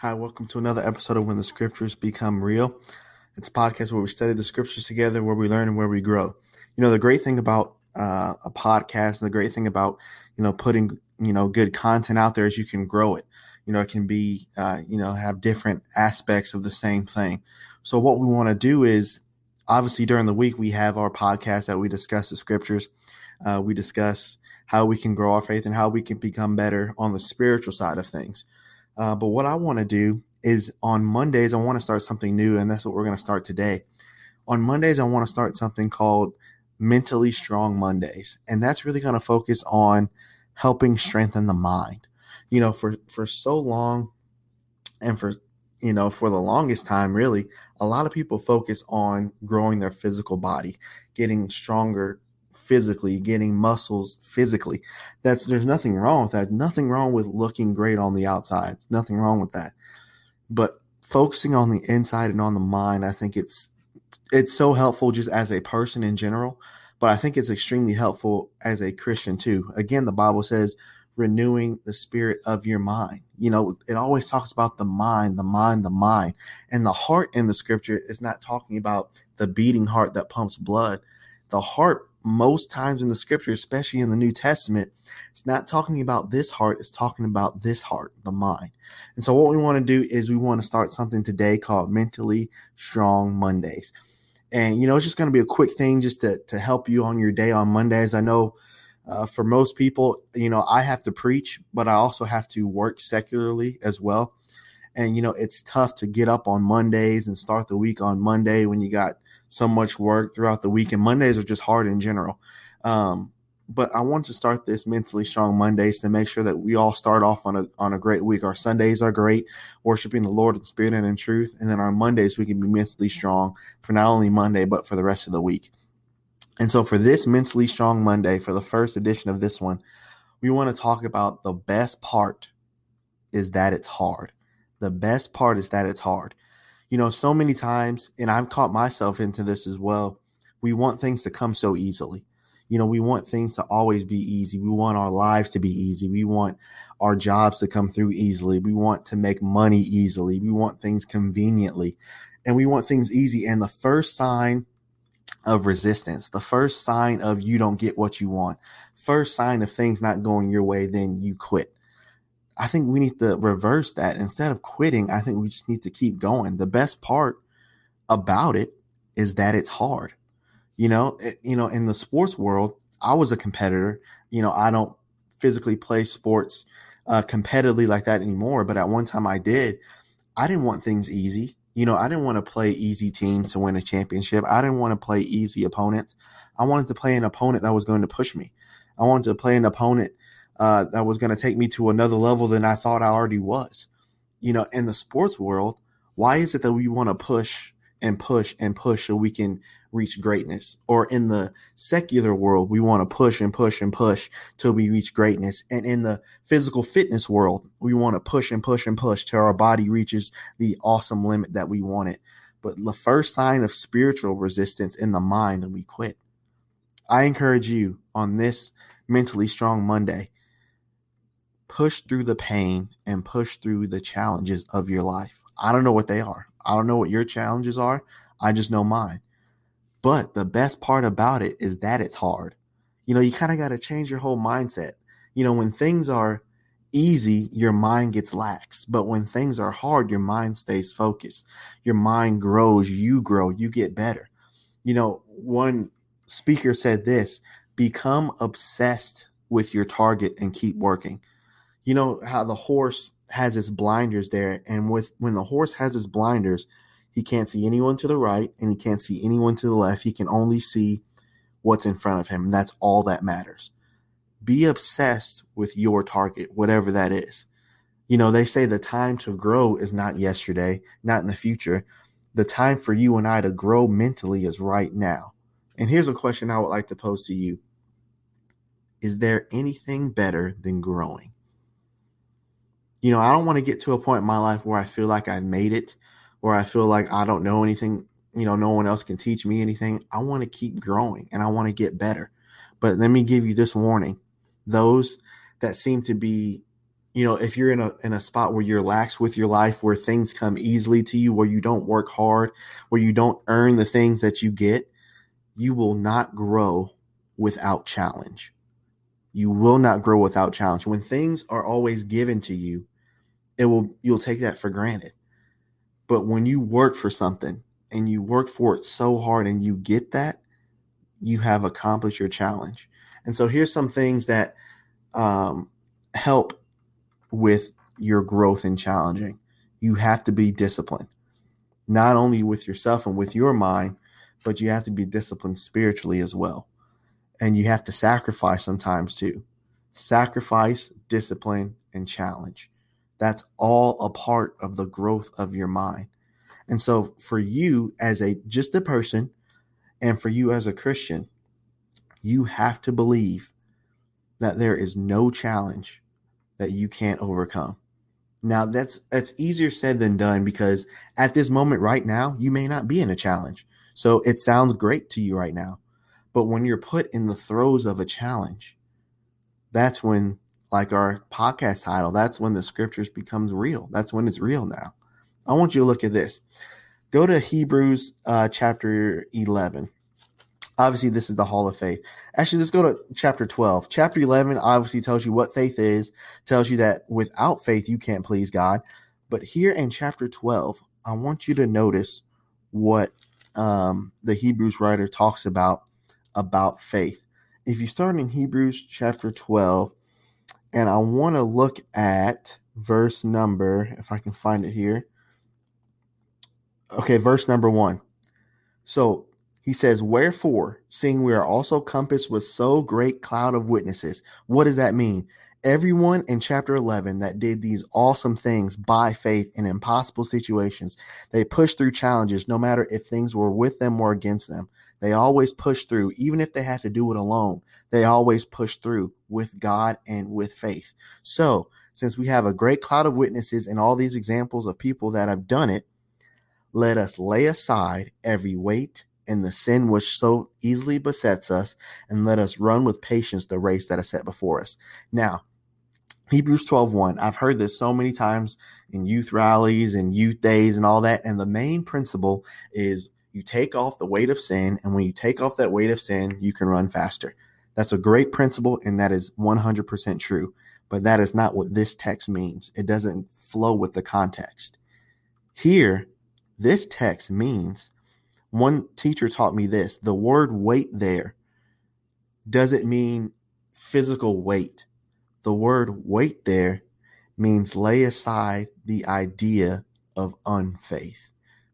Hi, welcome to another episode of When the Scriptures Become Real. It's a podcast where we study the scriptures together, where we learn and where we grow. You know, the great thing about uh, a podcast and the great thing about, you know, putting, you know, good content out there is you can grow it. You know, it can be, uh, you know, have different aspects of the same thing. So what we want to do is obviously during the week, we have our podcast that we discuss the scriptures. Uh, we discuss how we can grow our faith and how we can become better on the spiritual side of things. Uh, but what I want to do is on Mondays, I want to start something new, and that's what we're going to start today. On Mondays, I want to start something called Mentally Strong Mondays, and that's really going to focus on helping strengthen the mind. You know, for for so long, and for you know for the longest time, really, a lot of people focus on growing their physical body, getting stronger physically, getting muscles physically. That's there's nothing wrong with that. Nothing wrong with looking great on the outside. Nothing wrong with that. But focusing on the inside and on the mind, I think it's it's so helpful just as a person in general, but I think it's extremely helpful as a Christian too. Again, the Bible says renewing the spirit of your mind. You know, it always talks about the mind, the mind, the mind. And the heart in the scripture is not talking about the beating heart that pumps blood. The heart most times in the scripture, especially in the New Testament, it's not talking about this heart, it's talking about this heart, the mind. And so, what we want to do is we want to start something today called Mentally Strong Mondays. And, you know, it's just going to be a quick thing just to, to help you on your day on Mondays. I know uh, for most people, you know, I have to preach, but I also have to work secularly as well. And, you know, it's tough to get up on Mondays and start the week on Monday when you got so much work throughout the week, and Mondays are just hard in general. Um, but I want to start this mentally strong Mondays to make sure that we all start off on a on a great week. Our Sundays are great, worshiping the Lord in spirit and in truth, and then our Mondays we can be mentally strong for not only Monday but for the rest of the week. And so for this mentally strong Monday, for the first edition of this one, we want to talk about the best part is that it's hard. The best part is that it's hard you know, so many times, and I've caught myself into this as well. We want things to come so easily. You know, we want things to always be easy. We want our lives to be easy. We want our jobs to come through easily. We want to make money easily. We want things conveniently. And we want things easy. And the first sign of resistance, the first sign of you don't get what you want, first sign of things not going your way, then you quit. I think we need to reverse that. Instead of quitting, I think we just need to keep going. The best part about it is that it's hard. You know, it, you know, in the sports world, I was a competitor. You know, I don't physically play sports uh, competitively like that anymore, but at one time I did. I didn't want things easy. You know, I didn't want to play easy teams to win a championship. I didn't want to play easy opponents. I wanted to play an opponent that was going to push me. I wanted to play an opponent uh, that was going to take me to another level than I thought I already was. You know, in the sports world, why is it that we want to push and push and push so we can reach greatness? Or in the secular world, we want to push and push and push till we reach greatness. And in the physical fitness world, we want to push and push and push till our body reaches the awesome limit that we want it. But the first sign of spiritual resistance in the mind, and we quit. I encourage you on this mentally strong Monday push through the pain and push through the challenges of your life. I don't know what they are. I don't know what your challenges are. I just know mine. But the best part about it is that it's hard. You know, you kind of got to change your whole mindset. You know, when things are easy, your mind gets lax. But when things are hard, your mind stays focused. Your mind grows, you grow, you get better. You know, one speaker said this become obsessed with your target and keep working you know how the horse has his blinders there and with when the horse has his blinders he can't see anyone to the right and he can't see anyone to the left. He can only see what's in front of him and that's all that matters. Be obsessed with your target whatever that is. You know they say the time to grow is not yesterday not in the future. The time for you and i to grow mentally is right now. And here's a question i would like to pose to you. Is there anything better than growing you know, I don't want to get to a point in my life where I feel like I made it, where I feel like I don't know anything, you know, no one else can teach me anything. I want to keep growing and I want to get better. But let me give you this warning those that seem to be, you know, if you're in a in a spot where you're lax with your life, where things come easily to you, where you don't work hard, where you don't earn the things that you get, you will not grow without challenge. You will not grow without challenge. When things are always given to you, it will you'll take that for granted. But when you work for something and you work for it so hard and you get that, you have accomplished your challenge. And so here's some things that um, help with your growth and challenging. You have to be disciplined, not only with yourself and with your mind, but you have to be disciplined spiritually as well. And you have to sacrifice sometimes too. Sacrifice, discipline, and challenge. That's all a part of the growth of your mind. And so for you as a just a person and for you as a Christian, you have to believe that there is no challenge that you can't overcome. Now that's that's easier said than done because at this moment right now you may not be in a challenge. So it sounds great to you right now. But when you're put in the throes of a challenge, that's when like our podcast title, that's when the scriptures becomes real. That's when it's real now. I want you to look at this. Go to Hebrews uh, chapter 11 obviously this is the hall of faith actually let's go to chapter 12 chapter 11 obviously tells you what faith is tells you that without faith you can't please god but here in chapter 12 i want you to notice what um, the hebrews writer talks about about faith if you start in hebrews chapter 12 and i want to look at verse number if i can find it here okay verse number one so he says, Wherefore, seeing we are also compassed with so great cloud of witnesses. What does that mean? Everyone in chapter 11 that did these awesome things by faith in impossible situations, they pushed through challenges no matter if things were with them or against them. They always push through, even if they had to do it alone. They always push through with God and with faith. So, since we have a great cloud of witnesses and all these examples of people that have done it, let us lay aside every weight and the sin which so easily besets us, and let us run with patience the race that is set before us. Now, Hebrews 12:1. I've heard this so many times in youth rallies and youth days and all that. And the main principle is you take off the weight of sin, and when you take off that weight of sin, you can run faster. That's a great principle, and that is 100% true. But that is not what this text means. It doesn't flow with the context. Here, this text means one teacher taught me this the word weight there doesn't mean physical weight. The word weight there means lay aside the idea of unfaith,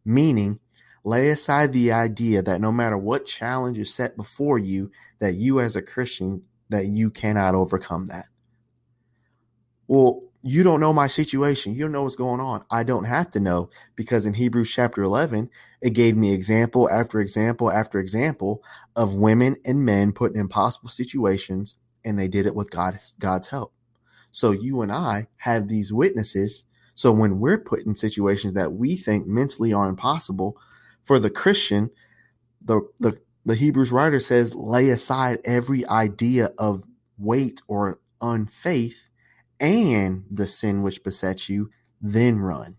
meaning lay aside the idea that no matter what challenge is set before you, that you as a Christian, that you cannot overcome that. Well, you don't know my situation. You don't know what's going on. I don't have to know because in Hebrews chapter 11, it gave me example after example after example of women and men put in impossible situations and they did it with God, God's help. So you and I have these witnesses. So when we're put in situations that we think mentally are impossible for the Christian, the, the, the Hebrews writer says, lay aside every idea of weight or unfaith and the sin which besets you, then run.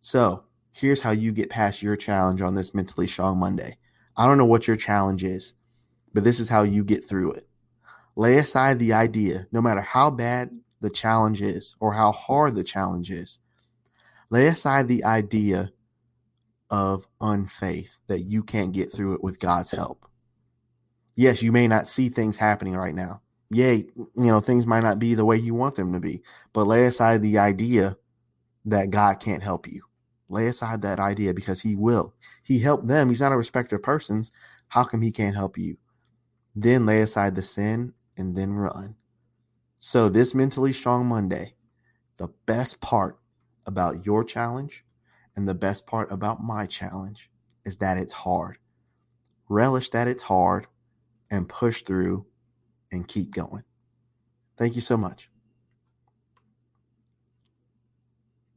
So, here's how you get past your challenge on this Mentally Strong Monday. I don't know what your challenge is, but this is how you get through it. Lay aside the idea, no matter how bad the challenge is or how hard the challenge is, lay aside the idea of unfaith that you can't get through it with God's help. Yes, you may not see things happening right now yay, you know, things might not be the way you want them to be, but lay aside the idea that God can't help you. Lay aside that idea because he will. He helped them. He's not a respecter of persons. How come he can't help you? Then lay aside the sin and then run. So, this mentally strong Monday, the best part about your challenge and the best part about my challenge is that it's hard. Relish that it's hard and push through and keep going. Thank you so much.